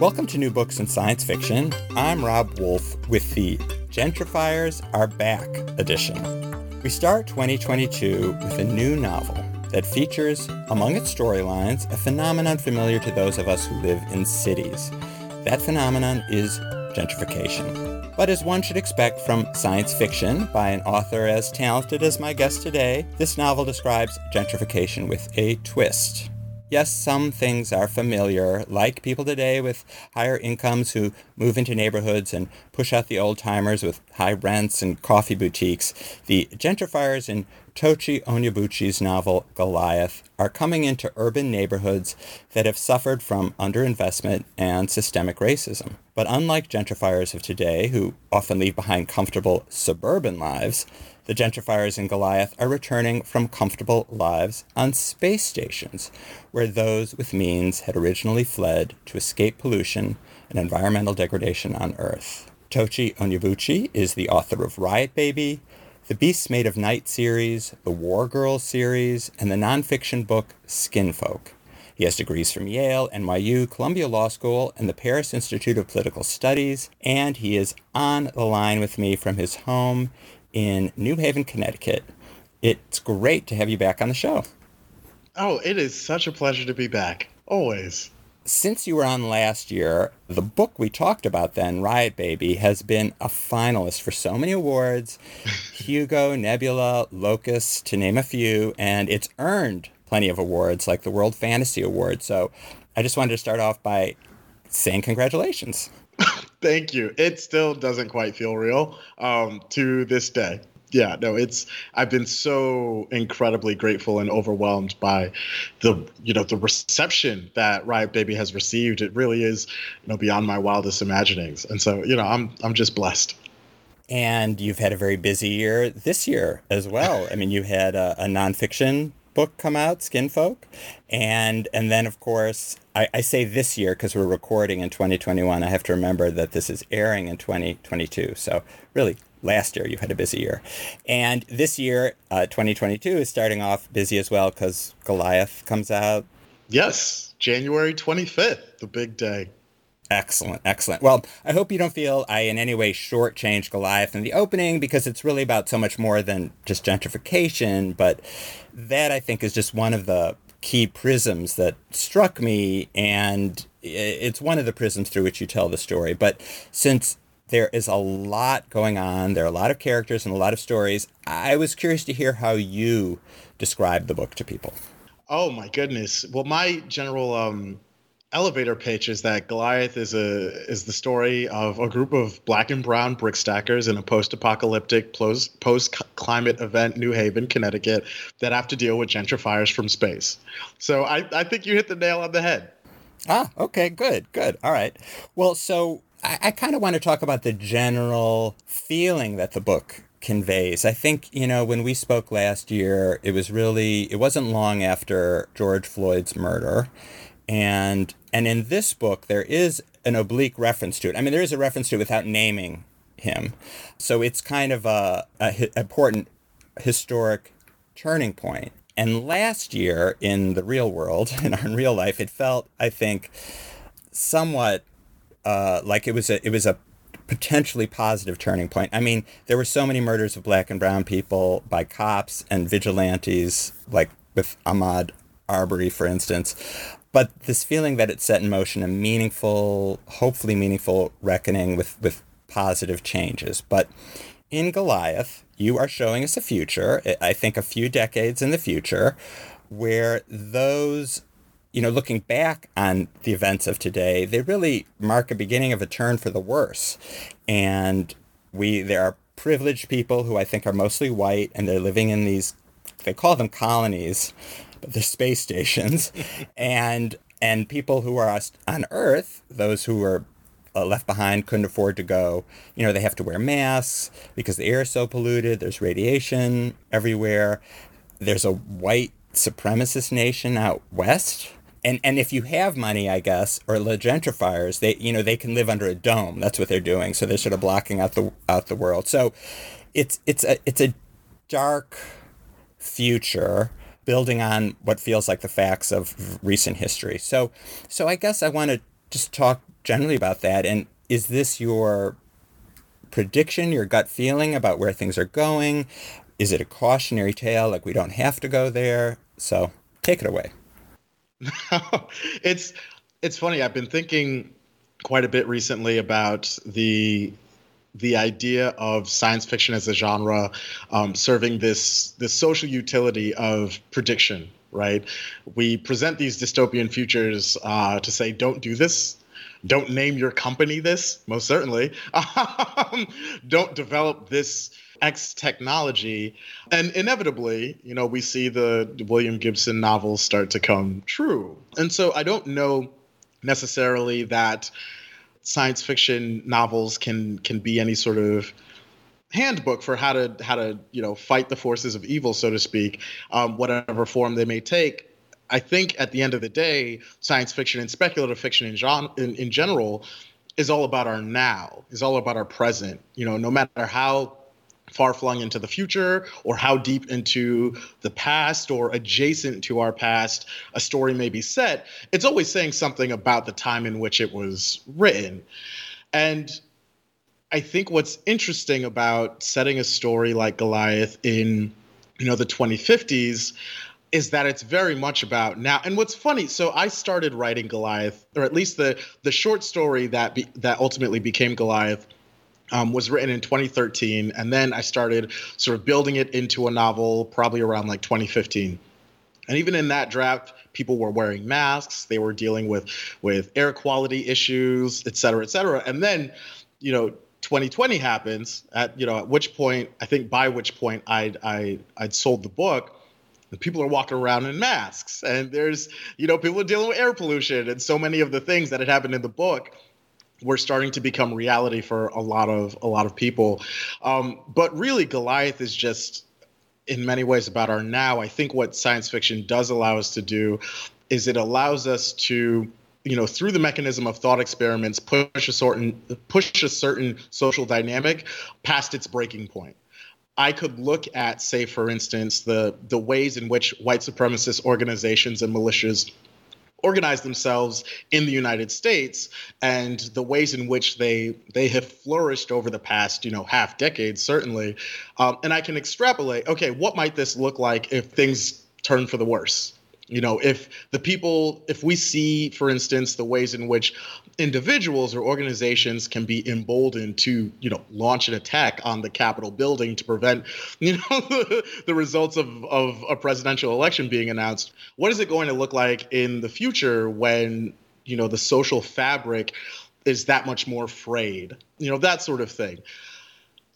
Welcome to New Books in Science Fiction. I'm Rob Wolf with the Gentrifiers Are Back edition. We start 2022 with a new novel that features, among its storylines, a phenomenon familiar to those of us who live in cities. That phenomenon is gentrification. But as one should expect from science fiction by an author as talented as my guest today, this novel describes gentrification with a twist. Yes, some things are familiar, like people today with higher incomes who move into neighborhoods and push out the old timers with high rents and coffee boutiques. The gentrifiers in Tochi Onyebuchi's novel Goliath are coming into urban neighborhoods that have suffered from underinvestment and systemic racism. But unlike gentrifiers of today, who often leave behind comfortable suburban lives, the gentrifiers in Goliath are returning from comfortable lives on space stations, where those with means had originally fled to escape pollution and environmental degradation on Earth. Tochi Onyebuchi is the author of Riot Baby, the Beasts Made of Night series, the War Girls series, and the nonfiction book Skinfolk. He has degrees from Yale, NYU, Columbia Law School, and the Paris Institute of Political Studies, and he is on the line with me from his home in New Haven, Connecticut. It's great to have you back on the show. Oh, it is such a pleasure to be back. Always. Since you were on last year, the book we talked about then, Riot Baby, has been a finalist for so many awards Hugo, Nebula, Locus, to name a few, and it's earned plenty of awards like the World Fantasy Award. So I just wanted to start off by saying congratulations. Thank you. It still doesn't quite feel real um, to this day. Yeah, no, it's I've been so incredibly grateful and overwhelmed by the you know the reception that Riot Baby has received. It really is, you know, beyond my wildest imaginings. And so, you know, I'm I'm just blessed. And you've had a very busy year this year as well. I mean, you had a, a nonfiction book come out, Skinfolk, and and then of course I, I say this year because we're recording in 2021. I have to remember that this is airing in 2022. So really, last year you had a busy year, and this year, uh, 2022 is starting off busy as well because Goliath comes out. Yes, January 25th, the big day. Excellent, excellent. Well, I hope you don't feel I in any way shortchanged Goliath in the opening because it's really about so much more than just gentrification. But that I think is just one of the key prisms that struck me, and it's one of the prisms through which you tell the story. But since there is a lot going on, there are a lot of characters and a lot of stories, I was curious to hear how you describe the book to people. Oh my goodness! Well, my general um, elevator pitch is that Goliath is a is the story of a group of black and brown brick stackers in a post-apocalyptic post climate event New Haven, Connecticut that have to deal with gentrifiers from space. So I, I think you hit the nail on the head. Ah, okay, good, good. All right. Well, so I, I kind of want to talk about the general feeling that the book conveys. I think, you know, when we spoke last year, it was really, it wasn't long after George Floyd's murder. And and in this book, there is an oblique reference to it. I mean, there is a reference to it without naming him. So it's kind of a, a important historic turning point. And last year in the real world, in our real life, it felt, I think, somewhat uh, like it was a it was a potentially positive turning point. I mean, there were so many murders of black and brown people by cops and vigilantes, like with Ahmaud Arbery, for instance. But this feeling that it set in motion a meaningful, hopefully meaningful reckoning with, with positive changes. But in Goliath, you are showing us a future, I think a few decades in the future, where those you know, looking back on the events of today, they really mark a beginning of a turn for the worse. And we there are privileged people who I think are mostly white and they're living in these they call them colonies, they're space stations. and and people who are on Earth, those who are uh, left behind couldn't afford to go. You know, they have to wear masks because the air is so polluted. There's radiation everywhere. There's a white supremacist nation out west and and if you have money, I guess, or the gentrifiers, they you know they can live under a dome. That's what they're doing. So they're sort of blocking out the out the world. So it's it's a it's a dark future building on what feels like the facts of recent history. So so I guess I want to just talk generally about that. And is this your prediction, your gut feeling about where things are going? Is it a cautionary tale, like we don't have to go there? So take it away. it's it's funny. I've been thinking quite a bit recently about the the idea of science fiction as a genre um, serving this this social utility of prediction. Right? We present these dystopian futures uh, to say, "Don't do this." Don't name your company this, most certainly. Don't develop this X technology. And inevitably, you know, we see the William Gibson novels start to come true. And so I don't know necessarily that science fiction novels can can be any sort of handbook for how to how to you know fight the forces of evil so to speak um, whatever form they may take. I think at the end of the day science fiction and speculative fiction in, in, in general is all about our now is all about our present. You know no matter how far flung into the future or how deep into the past or adjacent to our past a story may be set, it's always saying something about the time in which it was written. And I think what's interesting about setting a story like Goliath in you know the 2050s is that it's very much about now and what's funny so i started writing goliath or at least the the short story that be, that ultimately became goliath um, was written in 2013, and then I started sort of building it into a novel probably around like 2015. And even in that draft, people were wearing masks. They were dealing with with air quality issues, et cetera, et cetera. And then, you know, 2020 happens. At you know, at which point, I think by which point I'd I, I'd sold the book. And people are walking around in masks, and there's you know people are dealing with air pollution, and so many of the things that had happened in the book were starting to become reality for a lot of a lot of people. Um, but really, Goliath is just in many ways about our now. I think what science fiction does allow us to do is it allows us to you know through the mechanism of thought experiments push a certain push a certain social dynamic past its breaking point I could look at, say, for instance, the the ways in which white supremacist organizations and militias organize themselves in the United States and the ways in which they they have flourished over the past you know half decade certainly um, and I can extrapolate okay what might this look like if things turn for the worse you know if the people if we see for instance the ways in which individuals or organizations can be emboldened to you know launch an attack on the capitol building to prevent you know the results of, of a presidential election being announced what is it going to look like in the future when you know the social fabric is that much more frayed? You know that sort of thing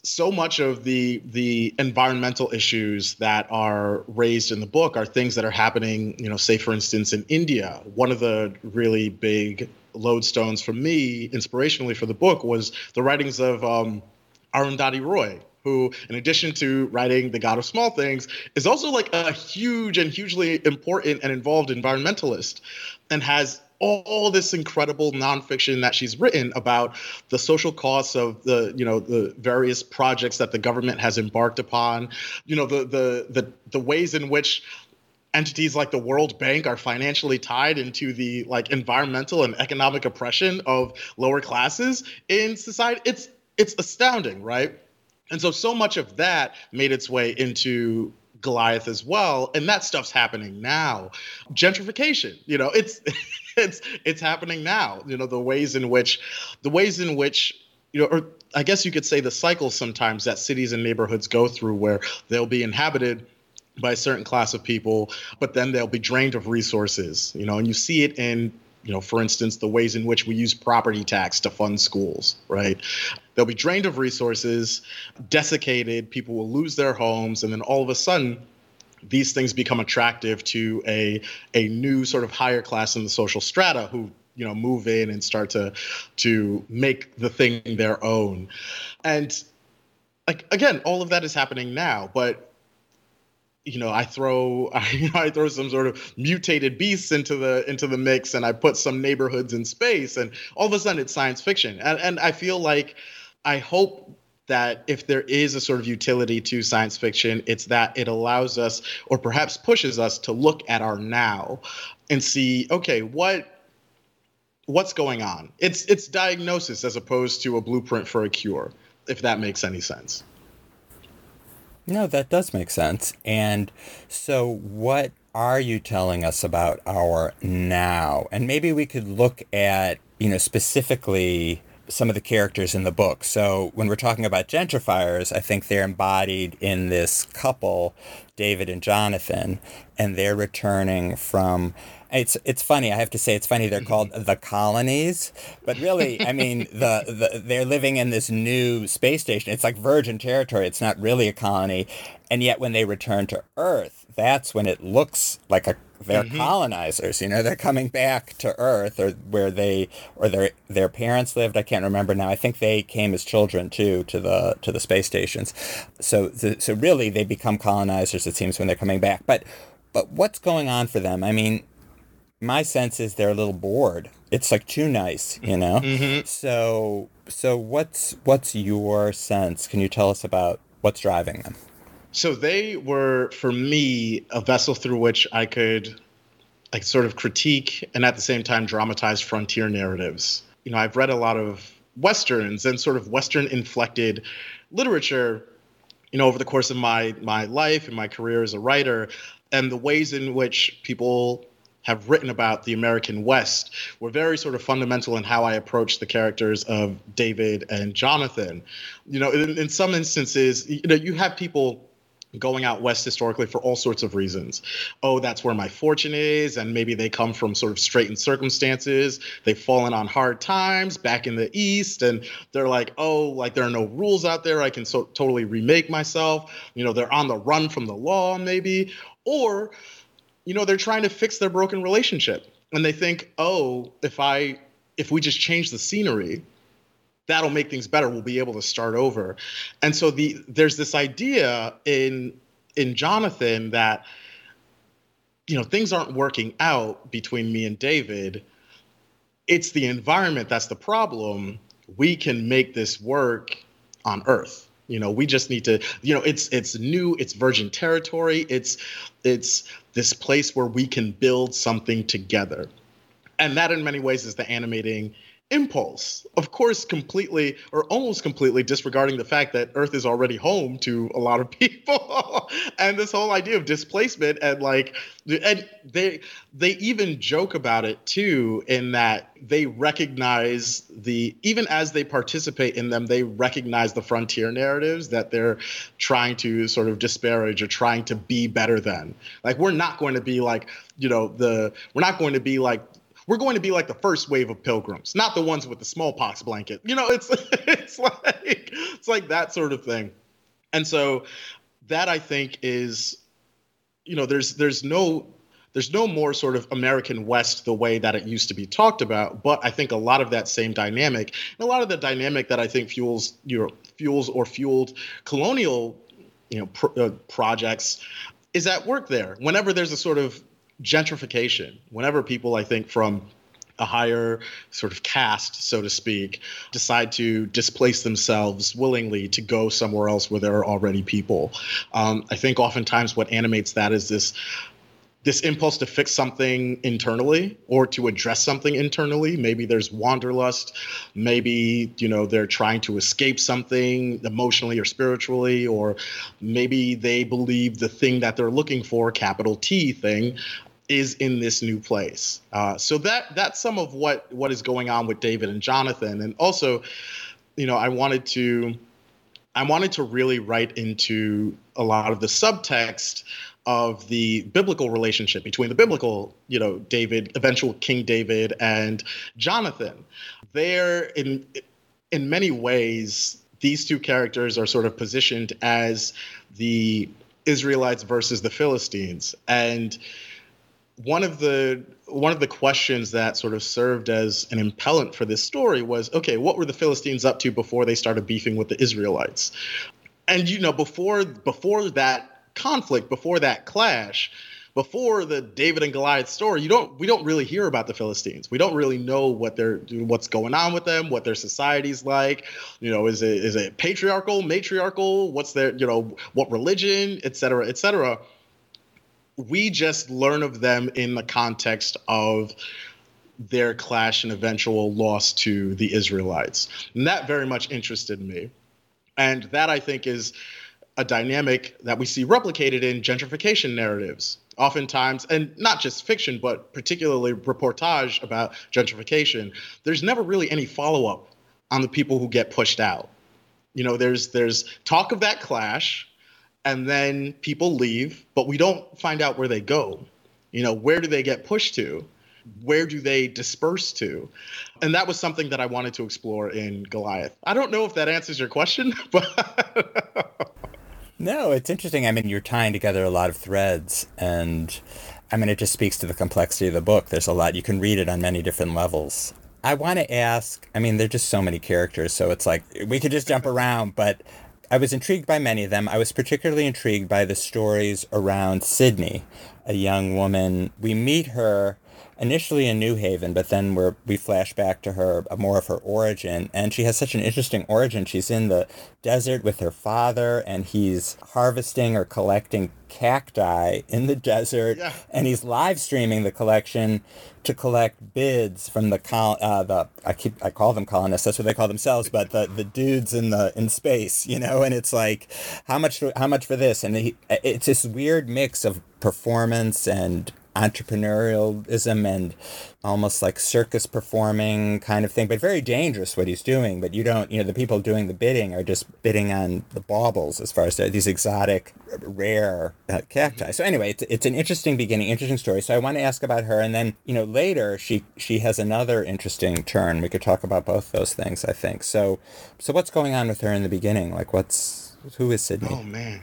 so much of the the environmental issues that are raised in the book are things that are happening you know say for instance in india. One of the really big lodestones for me inspirationally for the book was the writings of um, arundhati roy who, in addition to writing The God of Small Things, is also like a huge and hugely important and involved environmentalist and has all this incredible nonfiction that she's written about the social costs of the you know the various projects that the government has embarked upon you know the the the, the ways in which entities like the World Bank are financially tied into the like environmental and economic oppression of lower classes in society. It's it's astounding right? And so so much of that made its way into Goliath as well, and that stuff's happening now. Gentrification, you know, it's it's it's happening now. You know, the ways in which the ways in which you know, or I guess you could say the cycle sometimes that cities and neighborhoods go through where they'll be inhabited by a certain class of people, but then they'll be drained of resources, you know, and you see it in you know, for instance, the ways in which we use property tax to fund schools, right? They'll be drained of resources, desiccated, people will lose their homes, and then all of a sudden, these things become attractive to a a new sort of higher class in the social strata who you know move in and start to to make the thing their own and like again all of that is happening now but you know, I throw I, I, throw some sort of mutated beasts into the into the mix, and I put some neighborhoods in space, and all of a sudden it's science fiction. And and I feel like I hope that if there is a sort of utility to science fiction, it's that it allows us, or perhaps pushes us, to look at our now and see, okay, what what's going on? It's it's diagnosis as opposed to a blueprint for a cure, if that makes any sense. No, that does make sense. And so, what are you telling us about our now? And maybe we could look at, you know, specifically some of the characters in the book. So, when we're talking about gentrifiers, I think they're embodied in this couple, David and Jonathan, and they're returning from it's it's funny. I have to say it's funny. They're called the colonies, but really, I mean, the, the they're living in this new space station. It's like virgin territory. It's not really a colony, and yet when they return to Earth, that's when it looks like a they're mm-hmm. colonizers. You know, they're coming back to Earth or where they or their their parents lived. I can't remember now. I think they came as children too to the to the space stations. So so really, they become colonizers. It seems when they're coming back, but. But what's going on for them? I mean, my sense is they're a little bored. It's like too nice, you know. Mm-hmm. So so what's what's your sense? Can you tell us about what's driving them? So they were for me a vessel through which I could like sort of critique and at the same time dramatize frontier narratives. You know, I've read a lot of westerns and sort of western inflected literature you know over the course of my my life and my career as a writer and the ways in which people have written about the American West were very sort of fundamental in how I approached the characters of David and Jonathan. You know, in, in some instances, you know, you have people going out west historically for all sorts of reasons. Oh, that's where my fortune is, and maybe they come from sort of straitened circumstances. They've fallen on hard times back in the east, and they're like, oh, like there are no rules out there. I can so totally remake myself. You know, they're on the run from the law, maybe, or you know, they're trying to fix their broken relationship. And they think, oh, if I if we just change the scenery, that'll make things better. We'll be able to start over. And so the there's this idea in in Jonathan that you know things aren't working out between me and David. It's the environment that's the problem. We can make this work on Earth. You know, we just need to, you know, it's it's new, it's virgin territory, it's it's this place where we can build something together. And that in many ways is the animating impulse. Of course, completely or almost completely disregarding the fact that Earth is already home to a lot of people. and this whole idea of displacement and like and they they even joke about it too in that they recognize the even as they participate in them they recognize the frontier narratives that they're trying to sort of disparage or trying to be better than like we're not going to be like you know the we're not going to be like we're going to be like the first wave of pilgrims, not the ones with the smallpox blanket. You know, it's it's like it's like that sort of thing. And so that I think is you know, there's there's no there's no more sort of American West the way that it used to be talked about. But I think a lot of that same dynamic, and a lot of the dynamic that I think fuels your fuels or fueled colonial, you know, uh, projects, is at work there. Whenever there's a sort of gentrification, whenever people, I think, from a higher sort of caste, so to speak, decide to displace themselves willingly to go somewhere else where there are already people. Um, I think oftentimes what animates that is this this impulse to fix something internally or to address something internally maybe there's wanderlust maybe you know they're trying to escape something emotionally or spiritually or maybe they believe the thing that they're looking for capital t thing is in this new place uh, so that that's some of what what is going on with david and jonathan and also you know i wanted to i wanted to really write into a lot of the subtext of the biblical relationship between the biblical, you know, David, eventual King David and Jonathan. There, in in many ways, these two characters are sort of positioned as the Israelites versus the Philistines. And one of the one of the questions that sort of served as an impellant for this story was okay, what were the Philistines up to before they started beefing with the Israelites? And you know, before before that conflict before that clash before the David and Goliath story, you don't we don't really hear about the Philistines. We don't really know what they're what's going on with them, what their society's like. You know, is it is it patriarchal, matriarchal? What's their you know what religion, et cetera, et cetera. We just learn of them in the context of their clash and eventual loss to the Israelites, and that very much interested me. And that I think is a dynamic that we see replicated in gentrification narratives oftentimes and not just fiction but particularly reportage about gentrification. There's never really any follow-up on the people who get pushed out. You know there's there's talk of that clash and then people leave but we don't find out where they go you know where do they get pushed to where do they disperse to and that was something that i wanted to explore in goliath i don't know if that answers your question but No, it's interesting. I mean, you're tying together a lot of threads, and I mean, it just speaks to the complexity of the book. There's a lot. You can read it on many different levels. I want to ask I mean, there's just so many characters, so it's like we could just jump around, but I was intrigued by many of them. I was particularly intrigued by the stories around Sydney, a young woman. We meet her initially in New Haven, but then we we flash back to her uh, more of her origin, and she has such an interesting origin. She's in the desert with her father, and he's harvesting or collecting cacti in the desert, yeah. and he's live streaming the collection to collect bids from the col- uh, the I keep I call them colonists. That's what they call themselves, but the, the dudes in the in space, you know. And it's like, how much how much for this? And he, it's this weird mix of performance and entrepreneurialism and almost like circus performing kind of thing, but very dangerous what he's doing. But you don't, you know, the people doing the bidding are just bidding on the baubles as far as these exotic, rare uh, cacti. So anyway, it's, it's an interesting beginning, interesting story. So I want to ask about her, and then you know later she she has another interesting turn. We could talk about both those things, I think. So so what's going on with her in the beginning? Like what's who is Sydney? Oh man.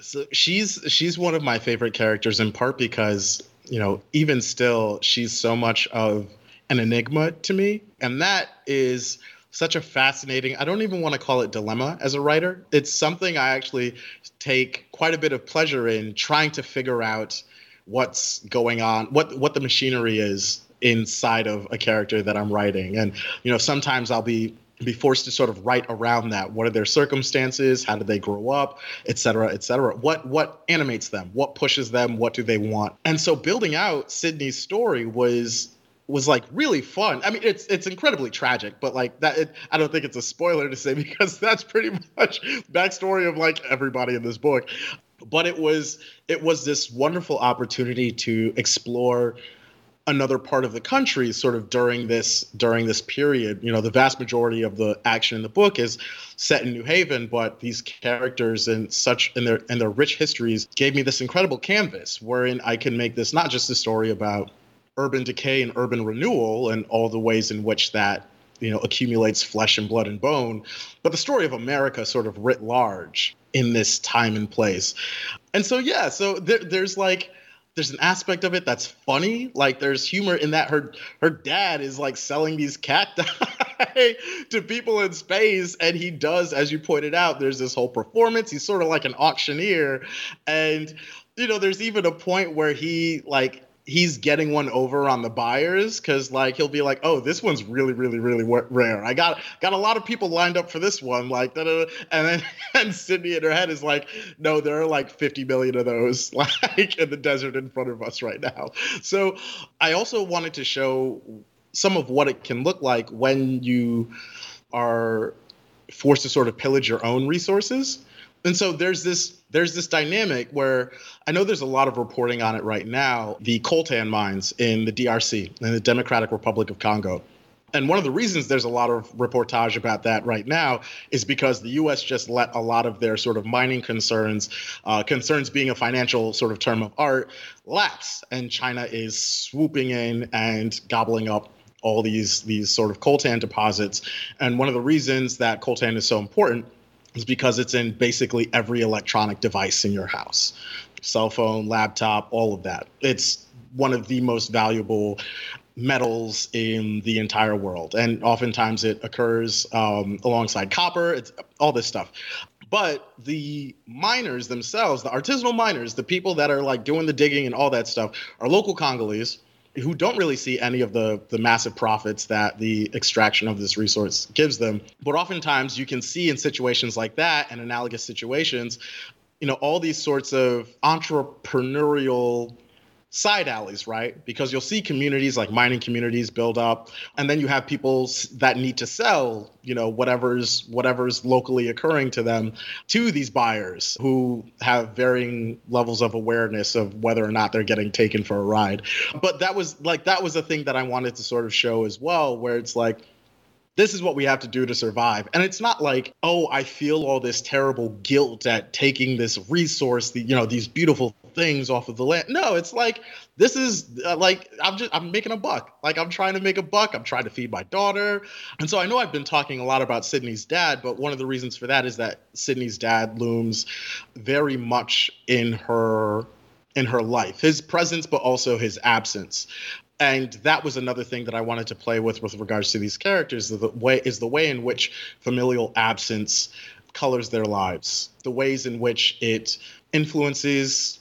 So she's she's one of my favorite characters in part because you know, even still, she's so much of an enigma to me. And that is such a fascinating, I don't even want to call it dilemma as a writer. It's something I actually take quite a bit of pleasure in trying to figure out what's going on, what what the machinery is inside of a character that I'm writing. And you know, sometimes I'll be be forced to sort of write around that. What are their circumstances? How did they grow up? Et cetera, et cetera. What what animates them? What pushes them? What do they want? And so building out Sydney's story was was like really fun. I mean, it's it's incredibly tragic, but like that, it, I don't think it's a spoiler to say because that's pretty much backstory of like everybody in this book. But it was it was this wonderful opportunity to explore another part of the country sort of during this during this period. You know the vast majority of the action in the book is set in new haven but these characters and such and their and their rich histories gave me this incredible canvas wherein i can make this not just a story about urban decay and urban renewal and all the ways in which that you know accumulates flesh and blood and bone but the story of america sort of writ large in this time and place. And so yeah so there, there's like there's an aspect of it that's funny. Like there's humor in that her her dad is like selling these cacti to people in space, and he does, as you pointed out, there's this whole performance. He's sort of like an auctioneer, and you know, there's even a point where he like he's getting one over on the buyers because like he'll be like, oh, this one's really, really, really rare. I got got a lot of people lined up for this one, like, da-da-da. and then and Sydney in her head is like, no, there are like 50 million of those like in the desert in front of us right now. So I also wanted to show some of what it can look like when you are forced to sort of pillage your own resources and so there's this there's this dynamic where I know there's a lot of reporting on it right now, the coltan mines in the DRC, in the Democratic Republic of Congo. And one of the reasons there's a lot of reportage about that right now is because the U.S. just let a lot of their sort of mining concerns, uh, concerns being a financial sort of term of art, lapse, and China is swooping in and gobbling up all these these sort of coltan deposits. And one of the reasons that coltan is so important is because it's in basically every electronic device in your house cell phone, laptop, all of that. It's one of the most valuable metals in the entire world. And oftentimes it occurs um, alongside copper, it's all this stuff. But the miners themselves, the artisanal miners, the people that are like doing the digging and all that stuff, are local Congolese who don't really see any of the the massive profits that the extraction of this resource gives them. But oftentimes you can see in situations like that and analogous situations, you know, all these sorts of entrepreneurial side alleys, right? Because you'll see communities like mining communities build up, and then you have people that need to sell, you know, whatever's whatever's locally occurring to them to these buyers who have varying levels of awareness of whether or not they're getting taken for a ride. But that was like that was a thing that I wanted to sort of show as well, where it's like this is what we have to do to survive. And it's not like, oh, I feel all this terrible guilt at taking this resource, the, you know, these beautiful things off of the land. No, it's like this is uh, like I'm just I'm making a buck. Like I'm trying to make a buck. I'm trying to feed my daughter. And so I know I've been talking a lot about Sydney's dad, but one of the reasons for that is that Sydney's dad looms very much in her in her life. His presence but also his absence and that was another thing that I wanted to play with with regards to these characters. The way is the way in which familial absence colors their lives, the ways in which it influences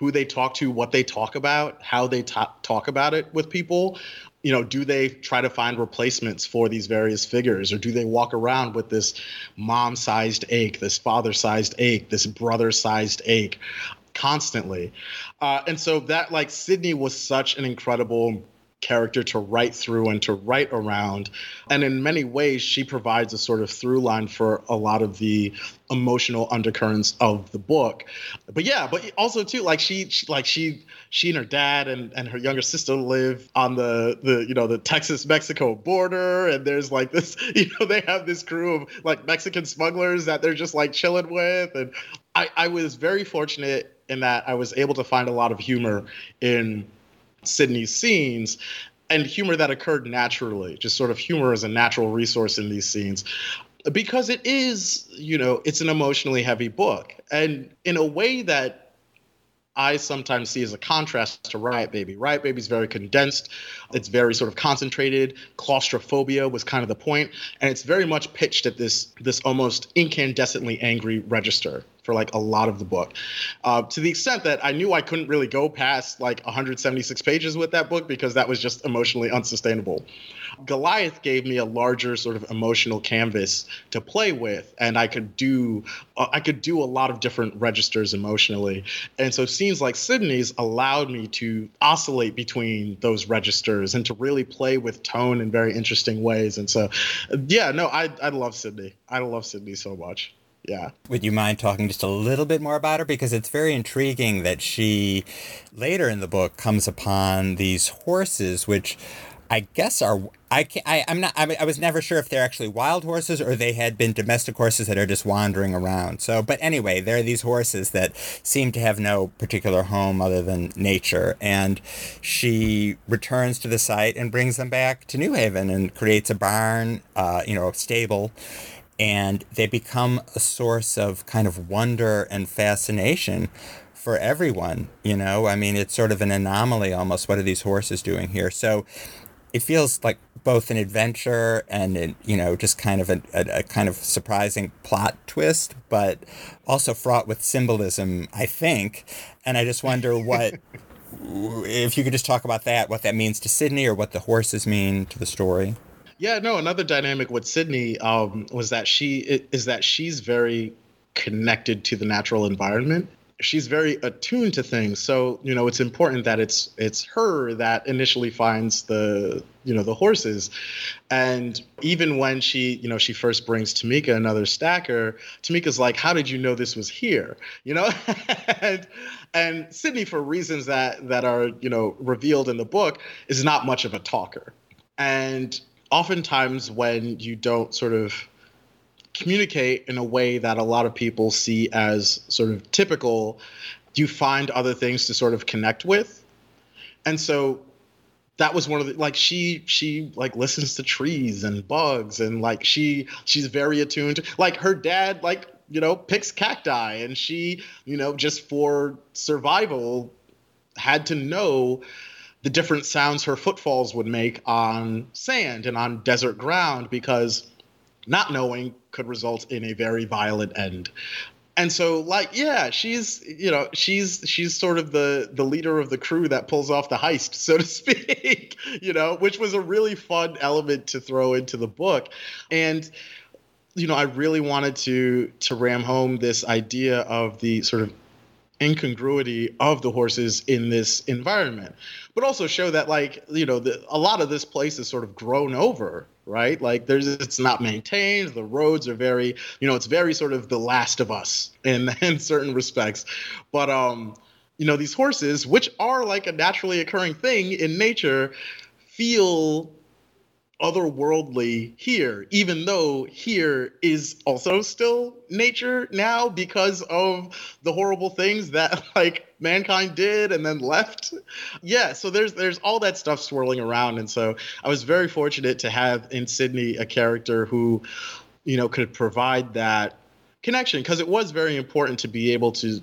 who they talk to, what they talk about, how they talk about it with people. You know, do they try to find replacements for these various figures, or do they walk around with this mom-sized ache, this father-sized ache, this brother-sized ache? constantly. Uh, and so that like Sydney was such an incredible character to write through and to write around. And in many ways, she provides a sort of through line for a lot of the emotional undercurrents of the book. But yeah, but also too, like she, she like she she and her dad and, and her younger sister live on the the you know the Texas Mexico border and there's like this you know they have this crew of like Mexican smugglers that they're just like chilling with and I, I was very fortunate in that I was able to find a lot of humor in Sydney's scenes and humor that occurred naturally, just sort of humor as a natural resource in these scenes. Because it is, you know, it's an emotionally heavy book. And in a way that I sometimes see as a contrast to Riot Baby. Riot Baby is very condensed. It's very sort of concentrated. Claustrophobia was kind of the point, and it's very much pitched at this this almost incandescently angry register for like a lot of the book, uh, to the extent that I knew I couldn't really go past like 176 pages with that book because that was just emotionally unsustainable. Goliath gave me a larger sort of emotional canvas to play with, and I could do uh, I could do a lot of different registers emotionally, and so scenes like Sydney's allowed me to oscillate between those registers and to really play with tone in very interesting ways. And so, yeah, no, I I love Sydney. I love Sydney so much yeah. Would you mind talking just a little bit more about her? Because it's very intriguing that she later in the book comes upon these horses, which I guess are I can I I'm not I, I was never sure if they're actually wild horses or they had been domestic horses that are just wandering around. So, but anyway, there are these horses that seem to have no particular home other than nature, and she returns to the site and brings them back to New Haven and creates a barn, uh, you know, a stable, and they become a source of kind of wonder and fascination for everyone. You know, I mean, it's sort of an anomaly almost. What are these horses doing here? So it feels like both an adventure and an, you know just kind of a, a, a, kind of surprising plot twist but also fraught with symbolism i think and i just wonder what if you could just talk about that what that means to sydney or what the horses mean to the story yeah no another dynamic with sydney um, was that she is that she's very connected to the natural environment. She's very attuned to things. So you know it's important that it's it's her that initially finds the you know the horses. And even when she you know she first brings tamika another stacker tamika's like how did you know this was here? You know? And and sydney for reasons that that are you know revealed in the book is not much of a talker. And oftentimes when you don't sort of communicate in a way that a lot of people see as sort of typical, you find other things to sort of connect with. And so that was one of the like she she like listens to trees and bugs and like she she's very attuned like her dad like you know picks cacti and she you know just for survival had to know the different sounds her footfalls would make on sand and on desert ground because not knowing could result in a very violent end. And so like yeah she's you know she's she's sort of the the leader of the crew that pulls off the heist so to speak you know which was a really fun element to throw into the book. And you know i really wanted to to ram home this idea of the sort of incongruity of the horses in this environment but also show that like you know the, a lot of this place is sort of grown over right? Like there's it's not maintained the roads are very you know it's very sort of the last of us in in certain respects. But um you know these horses which are like a naturally occurring thing in nature feel otherworldly here, even though here is also still nature now because of the horrible things that like mankind did and then left. Yeah, so there's there's all that stuff swirling around, and so I was very fortunate to have in Sydney a character who, you know, could provide that connection because it was very important to be able to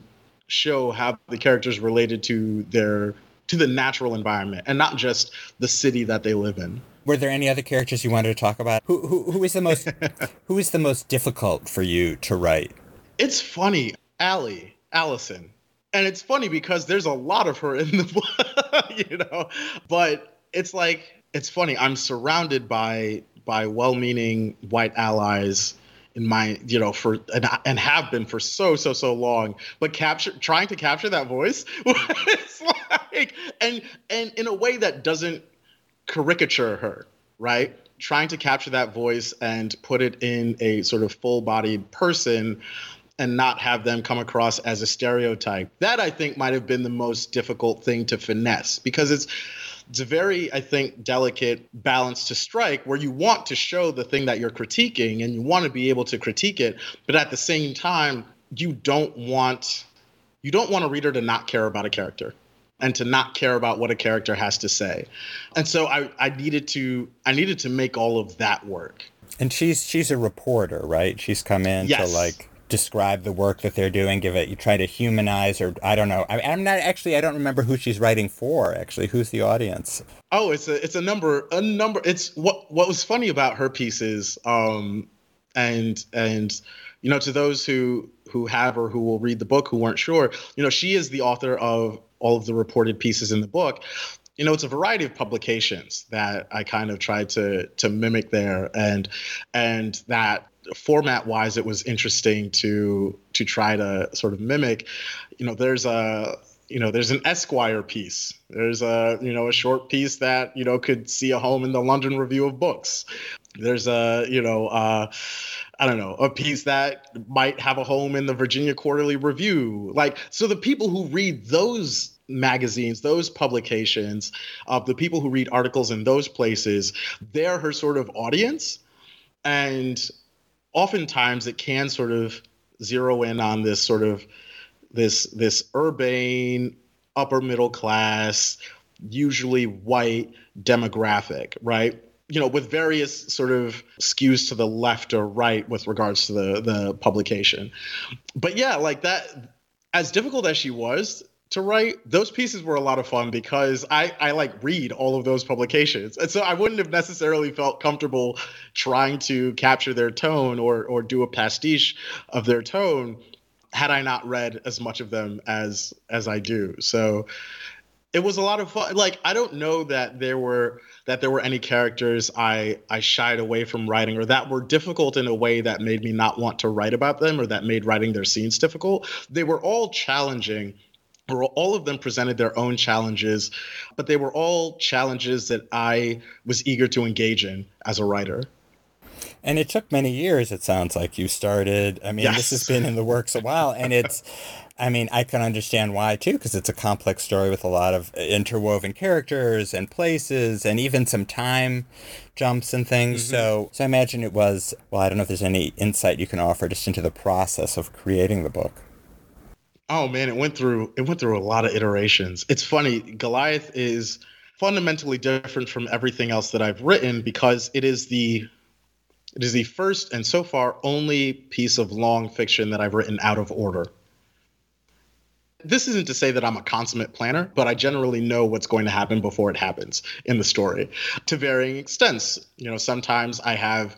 show how the characters related to their to the natural environment and not just the city that they live in were there any other characters you wanted to talk about? Who who, who is the most who is the most difficult for you to write? It's funny, Allie, Allison, and it's funny because there's a lot of her in the book, you know. But it's like it's funny. I'm surrounded by by well-meaning white allies in my you know for and, and have been for so so so long but capture trying to capture that voice it's like and and in a way that doesn't caricature her, right? Trying to capture that voice and put it in a sort of full bodied person and not have them come across as a stereotype. That I think might have been the most difficult thing to finesse because it's it's a very I think delicate balance to strike where you want to show the thing that you're critiquing and you want to be able to critique it, but at the same time you don't want you don't want a reader to not care about a character and to not care about what a character has to say. And so I, I needed to I needed to make all of that work. And she's she's a reporter, right? She's come in yes. to like describe the work that they're doing, give it you try to humanize or I don't know. I, am not actually I don't remember who she's writing for actually. Who's the audience? Oh, it's a it's a number a number it's what what was funny about her pieces um and and you know to those who who have or who will read the book who weren't sure, you know, she is the author of all of the reported pieces in the book you know it's a variety of publications that i kind of tried to to mimic there and and that format wise it was interesting to to try to sort of mimic you know there's a you know there's an esquire piece there's a you know a short piece that you know could see a home in the london review of books there's a you know uh I don't know, a piece that might have a home in the Virginia Quarterly Review. Like, so the people who read those magazines, those publications, uh, the people who read articles in those places, they're her sort of audience. And oftentimes it can sort of zero in on this sort of this this urbane upper middle class usually white demographic right you know, with various sort of skews to the left or right with regards to the the publication. But yeah, like that as difficult as she was to write, those pieces were a lot of fun because I, I like read all of those publications. And so I wouldn't have necessarily felt comfortable trying to capture their tone or or do a pastiche of their tone had I not read as much of them as as I do. So it was a lot of fun. Like I don't know that there were that there were any characters I I shied away from writing or that were difficult in a way that made me not want to write about them or that made writing their scenes difficult. They were all challenging all of them presented their own challenges, but they were all challenges that I was eager to engage in as a writer. And it took many years, it sounds like you started. I mean, yes. this has been in the works a while, and it's, I mean, I can understand why too, because it's a complex story with a lot of interwoven characters and places, and even some time jumps and things. Mm-hmm. So, so I imagine it was. Well, I don't know if there's any insight you can offer just into the process of creating the book. Oh man, it went through it went through a lot of iterations. It's funny, Goliath is fundamentally different from everything else that I've written because it is the it is the first and so far only piece of long fiction that I've written out of order. This isn't to say that I'm a consummate planner, but I generally know what's going to happen before it happens in the story to varying extents. You know, sometimes I have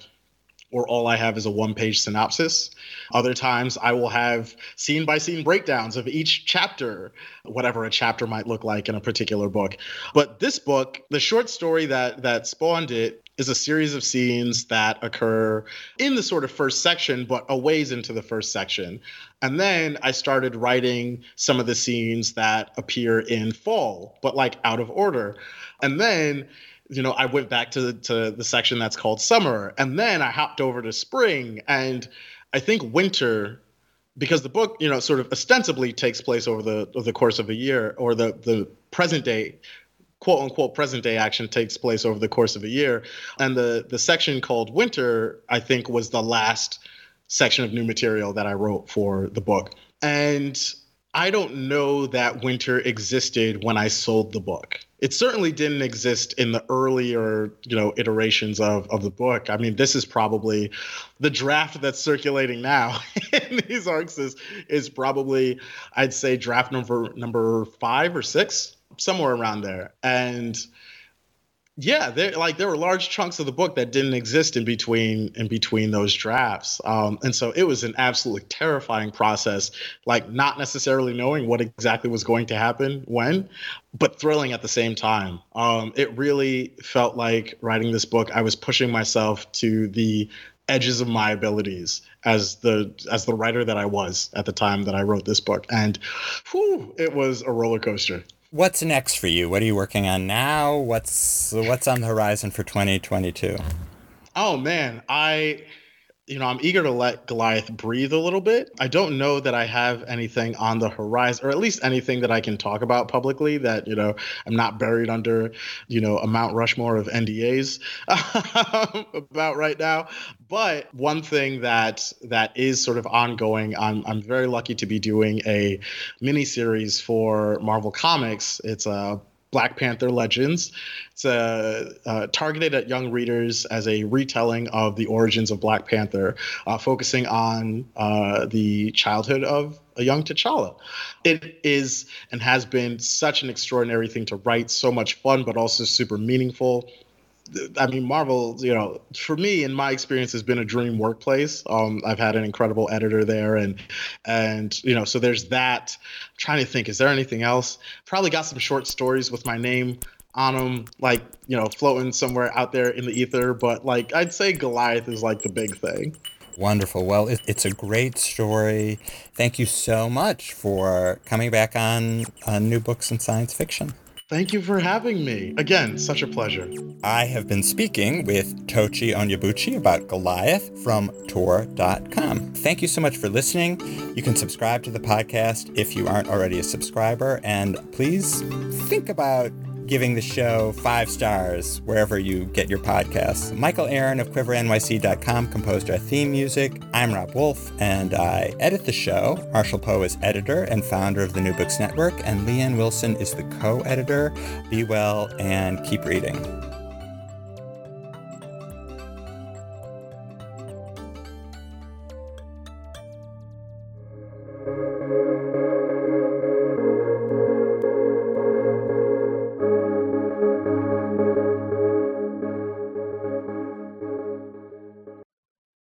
or all I have is a one page synopsis. Other times I will have scene by scene breakdowns of each chapter, whatever a chapter might look like in a particular book. But this book, the short story that that spawned it is a series of scenes that occur in the sort of first section, but a ways into the first section. And then I started writing some of the scenes that appear in fall, but like out of order. And then you know, I went back to the, to the section that's called summer, and then I hopped over to spring, and I think winter, because the book, you know, sort of ostensibly takes place over the over the course of a year, or the the present day quote unquote present day action takes place over the course of a year. And the the section called winter i think was the last section of new material that i wrote for the book. And i don't know that winter existed when i sold the book it certainly didn't exist in the earlier you know iterations of of the book. I mean this is probably the draft that's circulating now in these arcs is is probably i'd say draft number number five or six somewhere around there. And yeah there like there were large chunks of the book that didn't exist in between in between those drafts. Um, and so it was an absolutely terrifying process like not necessarily knowing what exactly was going to happen when but thrilling at the same time. Um, it really felt like writing this book i was pushing myself to the edges of my abilities as the as the writer that i was at the time that i wrote this book. And whew, it was a roller coaster What's next for you? What are you working on now? What's what's on the horizon for 2022? Oh man, I you know, I'm eager to let Goliath breathe a little bit. I don't know that I have anything on the horizon, or at least anything that I can talk about publicly that, you know, I'm not buried under, you know, a Mount Rushmore of NDAs about right now. But one thing that that is sort of ongoing, I'm I'm very lucky to be doing a mini series for Marvel Comics. It's a Black Panther Legends. It's uh, uh, targeted at young readers as a retelling of the origins of Black Panther, uh, focusing on uh, the childhood of a young T'Challa. It is and has been such an extraordinary thing to write, so much fun, but also super meaningful. I mean, Marvel, you know, for me, in my experience, has been a dream workplace. Um, I've had an incredible editor there, and and you know, so there's that. I'm trying to think, is there anything else? Probably got some short stories with my name on them, like you know, floating somewhere out there in the ether. But like, I'd say Goliath is like the big thing. Wonderful. Well, it, it's a great story. Thank you so much for coming back on, on New Books in Science Fiction. Thank you for having me. Again, such a pleasure. I have been speaking with Tochi Onyebuchi about Goliath from Tor.com. Thank you so much for listening. You can subscribe to the podcast if you aren't already a subscriber, and please think about giving the show five stars wherever you get your podcasts. Michael Aaron of QuiverNYC.com composed our theme music. I'm Rob Wolf, and I edit the show. Marshall Poe is editor and founder of the New Books Network, and Leanne Wilson is the co editor. Be well and keep reading.